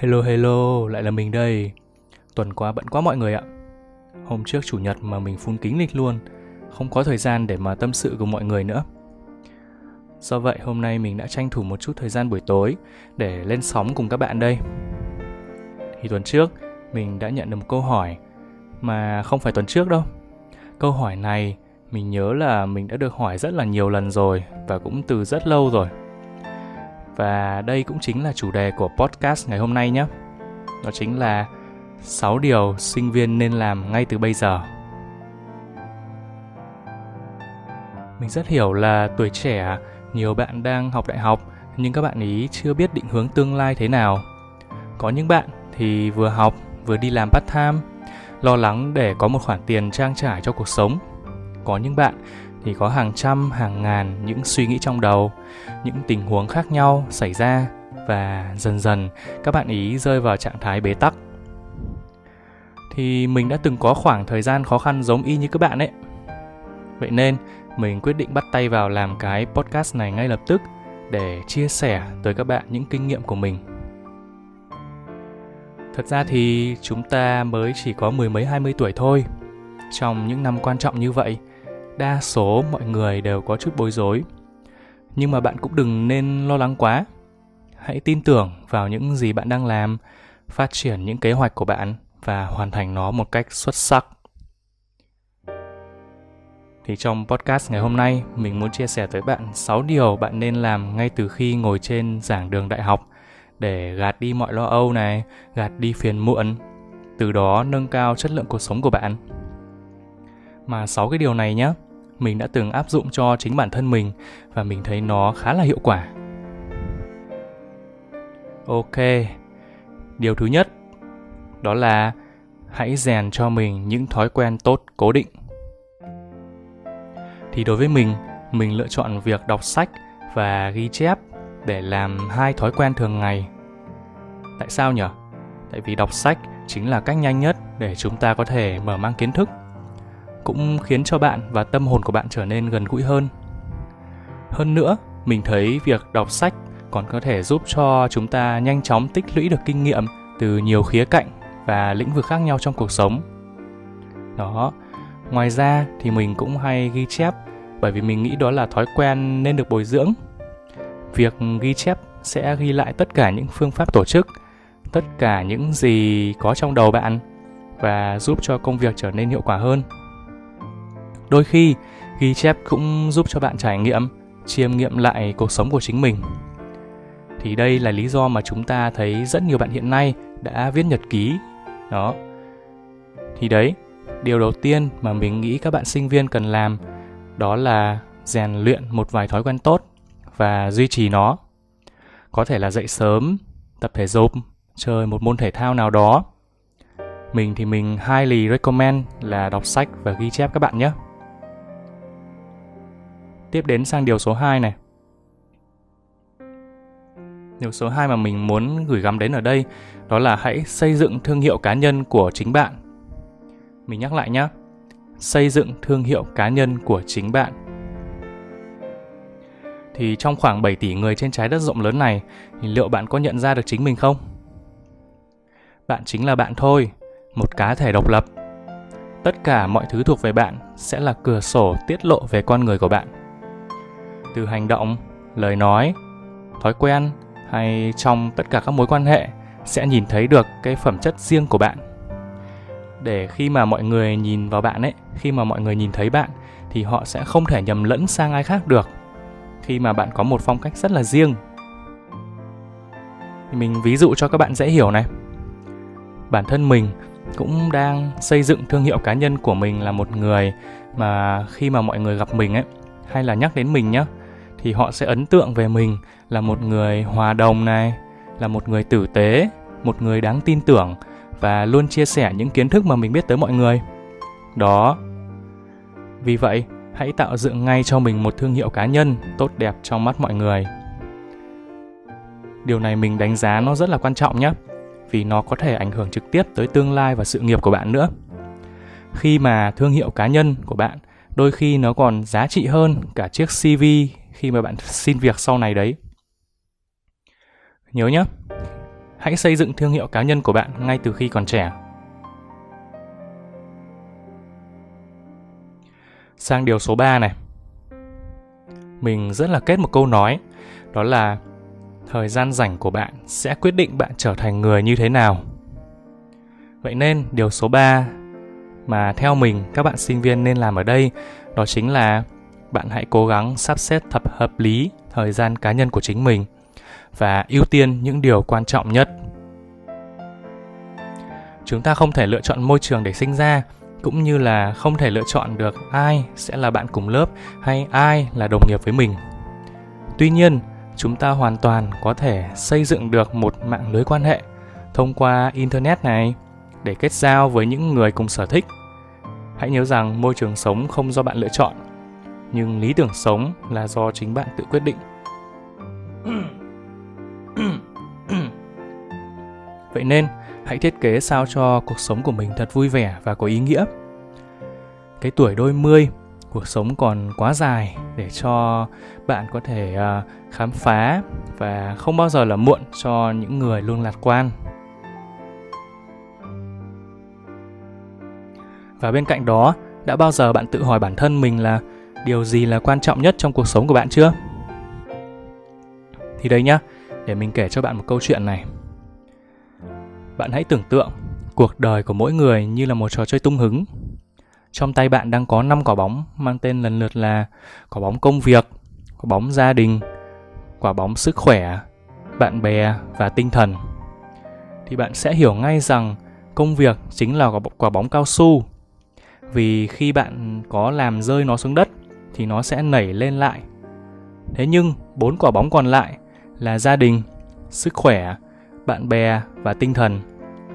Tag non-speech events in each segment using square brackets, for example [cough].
Hello hello, lại là mình đây. Tuần qua bận quá mọi người ạ. Hôm trước chủ nhật mà mình phun kính lịch luôn, không có thời gian để mà tâm sự cùng mọi người nữa. Do vậy hôm nay mình đã tranh thủ một chút thời gian buổi tối để lên sóng cùng các bạn đây. Thì tuần trước mình đã nhận được một câu hỏi mà không phải tuần trước đâu. Câu hỏi này mình nhớ là mình đã được hỏi rất là nhiều lần rồi và cũng từ rất lâu rồi. Và đây cũng chính là chủ đề của podcast ngày hôm nay nhé. Đó chính là 6 điều sinh viên nên làm ngay từ bây giờ. Mình rất hiểu là tuổi trẻ, nhiều bạn đang học đại học nhưng các bạn ý chưa biết định hướng tương lai thế nào. Có những bạn thì vừa học vừa đi làm part time, lo lắng để có một khoản tiền trang trải cho cuộc sống. Có những bạn thì có hàng trăm, hàng ngàn những suy nghĩ trong đầu, những tình huống khác nhau xảy ra và dần dần các bạn ý rơi vào trạng thái bế tắc. Thì mình đã từng có khoảng thời gian khó khăn giống y như các bạn ấy. Vậy nên mình quyết định bắt tay vào làm cái podcast này ngay lập tức để chia sẻ tới các bạn những kinh nghiệm của mình. Thật ra thì chúng ta mới chỉ có mười mấy, hai mươi tuổi thôi. Trong những năm quan trọng như vậy đa số mọi người đều có chút bối rối. Nhưng mà bạn cũng đừng nên lo lắng quá. Hãy tin tưởng vào những gì bạn đang làm phát triển những kế hoạch của bạn và hoàn thành nó một cách xuất sắc. Thì trong podcast ngày hôm nay mình muốn chia sẻ tới bạn 6 điều bạn nên làm ngay từ khi ngồi trên giảng đường đại học để gạt đi mọi lo âu này, gạt đi phiền muộn, từ đó nâng cao chất lượng cuộc sống của bạn. Mà 6 cái điều này nhé, mình đã từng áp dụng cho chính bản thân mình và mình thấy nó khá là hiệu quả. Ok. Điều thứ nhất đó là hãy rèn cho mình những thói quen tốt cố định. Thì đối với mình, mình lựa chọn việc đọc sách và ghi chép để làm hai thói quen thường ngày. Tại sao nhỉ? Tại vì đọc sách chính là cách nhanh nhất để chúng ta có thể mở mang kiến thức cũng khiến cho bạn và tâm hồn của bạn trở nên gần gũi hơn. Hơn nữa, mình thấy việc đọc sách còn có thể giúp cho chúng ta nhanh chóng tích lũy được kinh nghiệm từ nhiều khía cạnh và lĩnh vực khác nhau trong cuộc sống. Đó, ngoài ra thì mình cũng hay ghi chép bởi vì mình nghĩ đó là thói quen nên được bồi dưỡng. Việc ghi chép sẽ ghi lại tất cả những phương pháp tổ chức, tất cả những gì có trong đầu bạn và giúp cho công việc trở nên hiệu quả hơn. Đôi khi, ghi chép cũng giúp cho bạn trải nghiệm, chiêm nghiệm lại cuộc sống của chính mình. Thì đây là lý do mà chúng ta thấy rất nhiều bạn hiện nay đã viết nhật ký. Đó. Thì đấy, điều đầu tiên mà mình nghĩ các bạn sinh viên cần làm đó là rèn luyện một vài thói quen tốt và duy trì nó. Có thể là dậy sớm, tập thể dục, chơi một môn thể thao nào đó. Mình thì mình highly recommend là đọc sách và ghi chép các bạn nhé. Tiếp đến sang điều số 2 này. Điều số 2 mà mình muốn gửi gắm đến ở đây đó là hãy xây dựng thương hiệu cá nhân của chính bạn. Mình nhắc lại nhé. Xây dựng thương hiệu cá nhân của chính bạn. Thì trong khoảng 7 tỷ người trên trái đất rộng lớn này, thì liệu bạn có nhận ra được chính mình không? Bạn chính là bạn thôi, một cá thể độc lập. Tất cả mọi thứ thuộc về bạn sẽ là cửa sổ tiết lộ về con người của bạn từ hành động, lời nói, thói quen hay trong tất cả các mối quan hệ sẽ nhìn thấy được cái phẩm chất riêng của bạn. Để khi mà mọi người nhìn vào bạn ấy, khi mà mọi người nhìn thấy bạn thì họ sẽ không thể nhầm lẫn sang ai khác được. Khi mà bạn có một phong cách rất là riêng. Thì mình ví dụ cho các bạn dễ hiểu này. Bản thân mình cũng đang xây dựng thương hiệu cá nhân của mình là một người mà khi mà mọi người gặp mình ấy, hay là nhắc đến mình nhá thì họ sẽ ấn tượng về mình là một người hòa đồng này, là một người tử tế, một người đáng tin tưởng và luôn chia sẻ những kiến thức mà mình biết tới mọi người. Đó. Vì vậy, hãy tạo dựng ngay cho mình một thương hiệu cá nhân tốt đẹp trong mắt mọi người. Điều này mình đánh giá nó rất là quan trọng nhé, vì nó có thể ảnh hưởng trực tiếp tới tương lai và sự nghiệp của bạn nữa. Khi mà thương hiệu cá nhân của bạn đôi khi nó còn giá trị hơn cả chiếc cv khi mà bạn xin việc sau này đấy nhớ nhé hãy xây dựng thương hiệu cá nhân của bạn ngay từ khi còn trẻ. Sang điều số 3 này. Mình rất là kết một câu nói, đó là thời gian rảnh của bạn sẽ quyết định bạn trở thành người như thế nào. Vậy nên điều số 3 mà theo mình các bạn sinh viên nên làm ở đây đó chính là bạn hãy cố gắng sắp xếp thật hợp lý thời gian cá nhân của chính mình và ưu tiên những điều quan trọng nhất. Chúng ta không thể lựa chọn môi trường để sinh ra, cũng như là không thể lựa chọn được ai sẽ là bạn cùng lớp hay ai là đồng nghiệp với mình. Tuy nhiên, chúng ta hoàn toàn có thể xây dựng được một mạng lưới quan hệ thông qua internet này để kết giao với những người cùng sở thích. Hãy nhớ rằng môi trường sống không do bạn lựa chọn, nhưng lý tưởng sống là do chính bạn tự quyết định. Vậy nên, hãy thiết kế sao cho cuộc sống của mình thật vui vẻ và có ý nghĩa. Cái tuổi đôi mươi, cuộc sống còn quá dài để cho bạn có thể uh, khám phá và không bao giờ là muộn cho những người luôn lạc quan. Và bên cạnh đó, đã bao giờ bạn tự hỏi bản thân mình là điều gì là quan trọng nhất trong cuộc sống của bạn chưa? Thì đây nhá, để mình kể cho bạn một câu chuyện này. Bạn hãy tưởng tượng cuộc đời của mỗi người như là một trò chơi tung hứng. Trong tay bạn đang có 5 quả bóng mang tên lần lượt là quả bóng công việc, quả bóng gia đình, quả bóng sức khỏe, bạn bè và tinh thần. Thì bạn sẽ hiểu ngay rằng công việc chính là quả bóng cao su. Vì khi bạn có làm rơi nó xuống đất thì nó sẽ nảy lên lại. Thế nhưng bốn quả bóng còn lại là gia đình, sức khỏe, bạn bè và tinh thần.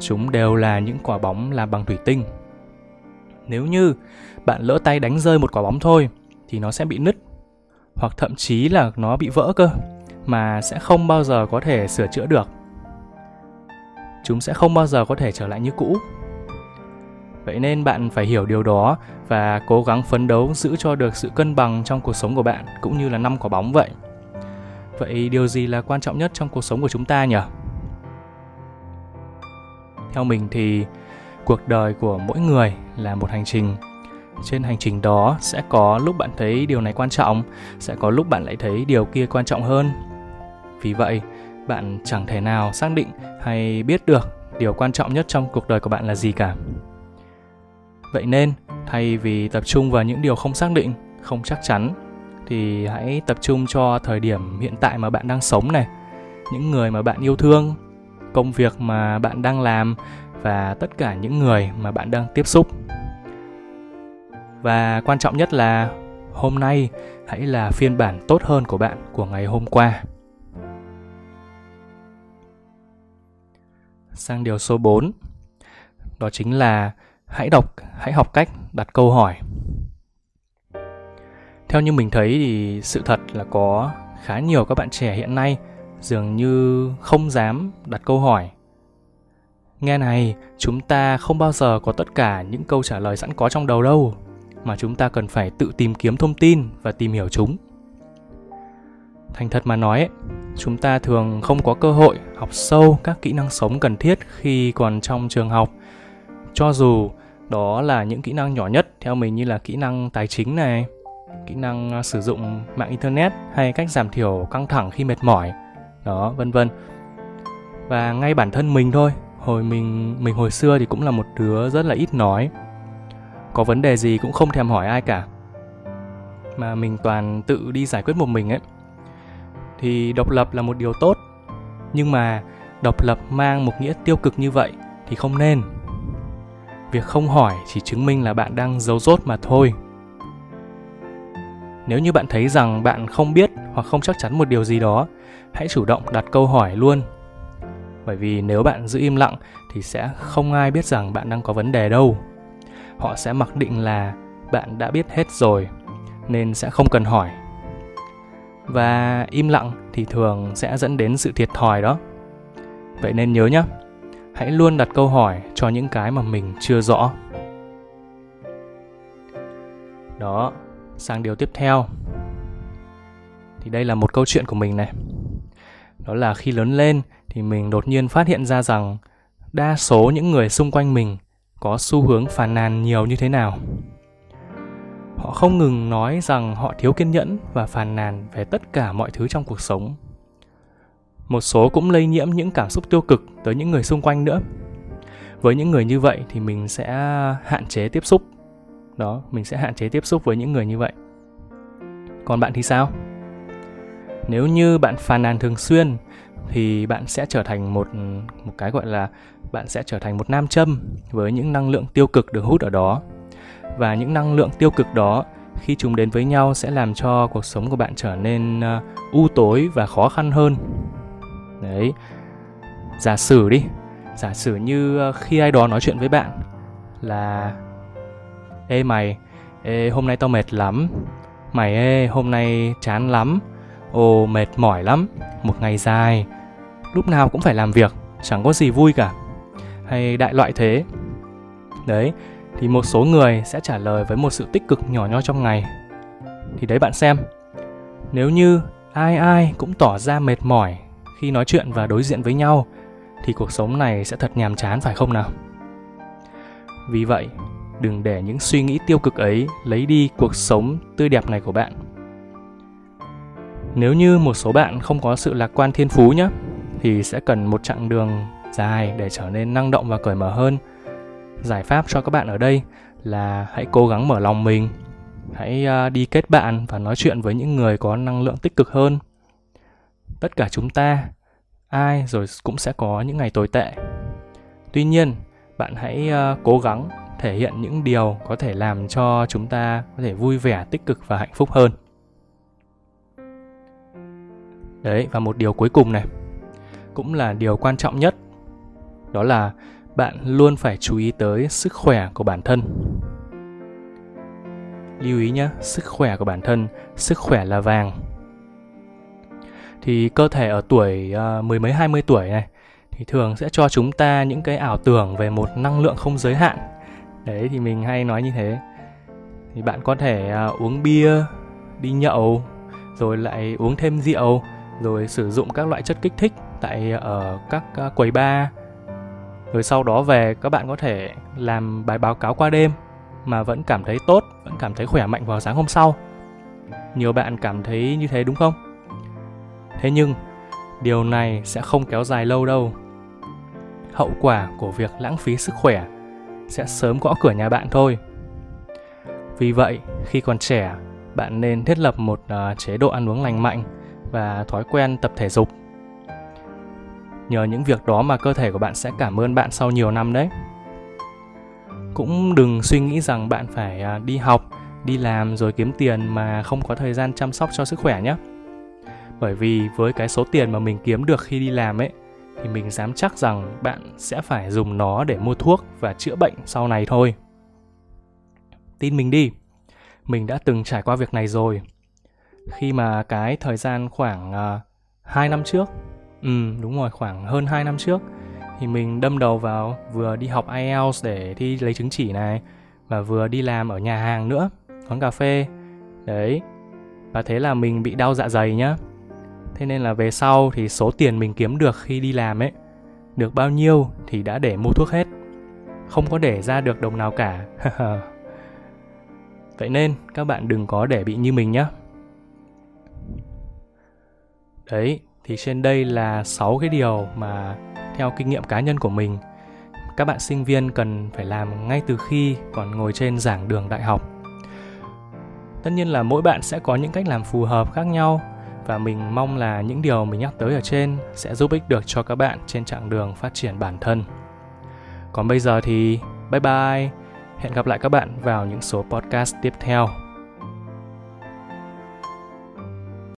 Chúng đều là những quả bóng làm bằng thủy tinh. Nếu như bạn lỡ tay đánh rơi một quả bóng thôi thì nó sẽ bị nứt hoặc thậm chí là nó bị vỡ cơ mà sẽ không bao giờ có thể sửa chữa được. Chúng sẽ không bao giờ có thể trở lại như cũ. Vậy nên bạn phải hiểu điều đó và cố gắng phấn đấu giữ cho được sự cân bằng trong cuộc sống của bạn cũng như là năm quả bóng vậy. Vậy điều gì là quan trọng nhất trong cuộc sống của chúng ta nhỉ? Theo mình thì cuộc đời của mỗi người là một hành trình. Trên hành trình đó sẽ có lúc bạn thấy điều này quan trọng, sẽ có lúc bạn lại thấy điều kia quan trọng hơn. Vì vậy, bạn chẳng thể nào xác định hay biết được điều quan trọng nhất trong cuộc đời của bạn là gì cả. Vậy nên, thay vì tập trung vào những điều không xác định, không chắc chắn thì hãy tập trung cho thời điểm hiện tại mà bạn đang sống này. Những người mà bạn yêu thương công việc mà bạn đang làm và tất cả những người mà bạn đang tiếp xúc. Và quan trọng nhất là hôm nay hãy là phiên bản tốt hơn của bạn của ngày hôm qua. Sang điều số 4 đó chính là hãy đọc, hãy học cách đặt câu hỏi. Theo như mình thấy thì sự thật là có khá nhiều các bạn trẻ hiện nay dường như không dám đặt câu hỏi. Nghe này, chúng ta không bao giờ có tất cả những câu trả lời sẵn có trong đầu đâu, mà chúng ta cần phải tự tìm kiếm thông tin và tìm hiểu chúng. Thành thật mà nói, chúng ta thường không có cơ hội học sâu các kỹ năng sống cần thiết khi còn trong trường học. Cho dù đó là những kỹ năng nhỏ nhất, theo mình như là kỹ năng tài chính này, kỹ năng à, sử dụng mạng internet hay cách giảm thiểu căng thẳng khi mệt mỏi, đó, vân vân. Và ngay bản thân mình thôi, hồi mình mình hồi xưa thì cũng là một đứa rất là ít nói. Có vấn đề gì cũng không thèm hỏi ai cả, mà mình toàn tự đi giải quyết một mình ấy. Thì độc lập là một điều tốt, nhưng mà độc lập mang một nghĩa tiêu cực như vậy thì không nên việc không hỏi chỉ chứng minh là bạn đang giấu dốt mà thôi. Nếu như bạn thấy rằng bạn không biết hoặc không chắc chắn một điều gì đó, hãy chủ động đặt câu hỏi luôn. Bởi vì nếu bạn giữ im lặng thì sẽ không ai biết rằng bạn đang có vấn đề đâu. Họ sẽ mặc định là bạn đã biết hết rồi, nên sẽ không cần hỏi. Và im lặng thì thường sẽ dẫn đến sự thiệt thòi đó. Vậy nên nhớ nhé hãy luôn đặt câu hỏi cho những cái mà mình chưa rõ. Đó, sang điều tiếp theo. Thì đây là một câu chuyện của mình này. Đó là khi lớn lên thì mình đột nhiên phát hiện ra rằng đa số những người xung quanh mình có xu hướng phàn nàn nhiều như thế nào. Họ không ngừng nói rằng họ thiếu kiên nhẫn và phàn nàn về tất cả mọi thứ trong cuộc sống một số cũng lây nhiễm những cảm xúc tiêu cực tới những người xung quanh nữa. Với những người như vậy thì mình sẽ hạn chế tiếp xúc. Đó mình sẽ hạn chế tiếp xúc với những người như vậy. Còn bạn thì sao? Nếu như bạn phàn nàn thường xuyên thì bạn sẽ trở thành một một cái gọi là bạn sẽ trở thành một nam châm với những năng lượng tiêu cực được hút ở đó. Và những năng lượng tiêu cực đó khi chúng đến với nhau sẽ làm cho cuộc sống của bạn trở nên uh, u tối và khó khăn hơn đấy. Giả sử đi. Giả sử như ờ, khi ai đó nói chuyện với bạn là, ê mày, ê, hôm nay tao mệt lắm. Mày ê, hôm nay chán lắm. Ồ, mệt mỏi lắm. Một ngày dài. Lúc nào cũng phải làm việc. Chẳng có gì vui cả. Hay đại loại thế. Đấy. Thì một số người sẽ trả lời với một sự tích cực nhỏ nho trong ngày. Thì đấy bạn xem. Nếu như ai ai cũng tỏ ra mệt mỏi khi nói chuyện và đối diện với nhau, thì cuộc sống này sẽ thật nhàm chán, phải không nào? Vì vậy, đừng để những suy nghĩ tiêu cực ấy lấy đi cuộc sống tươi đẹp này của bạn. Nếu như một số bạn không có sự lạc quan thiên phú nhé, thì sẽ cần một chặng đường dài để trở nên năng động và cởi mở hơn. Giải pháp cho các bạn ở đây là hãy cố gắng mở lòng mình, hãy à, đi kết bạn và nói chuyện với những người có năng lượng tích cực hơn tất cả chúng ta ai rồi cũng sẽ có những ngày tồi tệ. Tuy nhiên bạn hãy uh, cố gắng thể hiện những điều có thể làm cho chúng ta có thể vui vẻ tích cực và hạnh phúc hơn. Đấy và một điều cuối cùng này cũng là điều quan trọng nhất đó là bạn luôn phải chú ý tới sức khỏe của bản thân. Lưu ý nhé sức khỏe của bản thân sức khỏe là vàng thì cơ thể ở tuổi uh, mười mấy hai mươi tuổi này thì thường sẽ cho chúng ta những cái ảo tưởng về một năng lượng không giới hạn. Đấy thì mình hay nói như thế. Thì bạn có thể uh, uống bia đi nhậu rồi lại uống thêm rượu rồi sử dụng các loại chất kích thích tại ở các uh, quầy bar. Rồi sau đó về các bạn có thể làm bài báo cáo qua đêm mà vẫn cảm thấy tốt vẫn cảm thấy khỏe mạnh vào sáng hôm sau. Nhiều bạn cảm thấy như thế đúng không? Thế nhưng điều này sẽ không kéo dài lâu đâu. Hậu quả của việc lãng phí sức khỏe sẽ sớm gõ cửa nhà bạn thôi. Vì vậy khi còn trẻ bạn nên thiết lập một uh, chế độ ăn uống lành mạnh và thói quen tập thể dục. Nhờ những việc đó mà cơ thể của bạn sẽ cảm ơn bạn sau nhiều năm đấy. Cũng đừng suy nghĩ rằng bạn phải à, đi học đi làm rồi kiếm tiền mà không có thời gian chăm sóc cho sức khỏe nhé bởi vì với cái số tiền mà mình kiếm được khi đi làm ấy thì mình dám chắc rằng bạn sẽ phải dùng nó để mua thuốc và chữa bệnh sau này thôi tin mình đi mình đã từng trải qua việc này rồi khi mà cái thời gian khoảng à, uh, 2 năm trước Ừ, đúng rồi, khoảng hơn 2 năm trước thì mình đâm đầu vào vừa đi học IELTS để thi lấy chứng chỉ này và vừa đi làm ở nhà hàng nữa, quán cà phê. Đấy. Và thế là mình bị đau dạ dày nhá. Thế nên là về sau thì số tiền mình kiếm được khi đi làm ấy được bao nhiêu thì đã để mua thuốc hết. Không có để ra được đồng nào cả. [laughs] Vậy nên các bạn đừng có để bị như mình nhé. Đấy, thì trên đây là 6 cái điều mà theo kinh nghiệm cá nhân của mình các bạn sinh viên cần phải làm ngay từ khi còn ngồi trên giảng đường đại học. Tất nhiên là mỗi bạn sẽ có những cách làm phù hợp khác nhau và mình mong là những điều mình nhắc tới ở trên sẽ giúp ích được cho các bạn trên chặng đường phát triển bản thân. Còn bây giờ thì bye bye. Hẹn gặp lại các bạn vào những số podcast tiếp theo.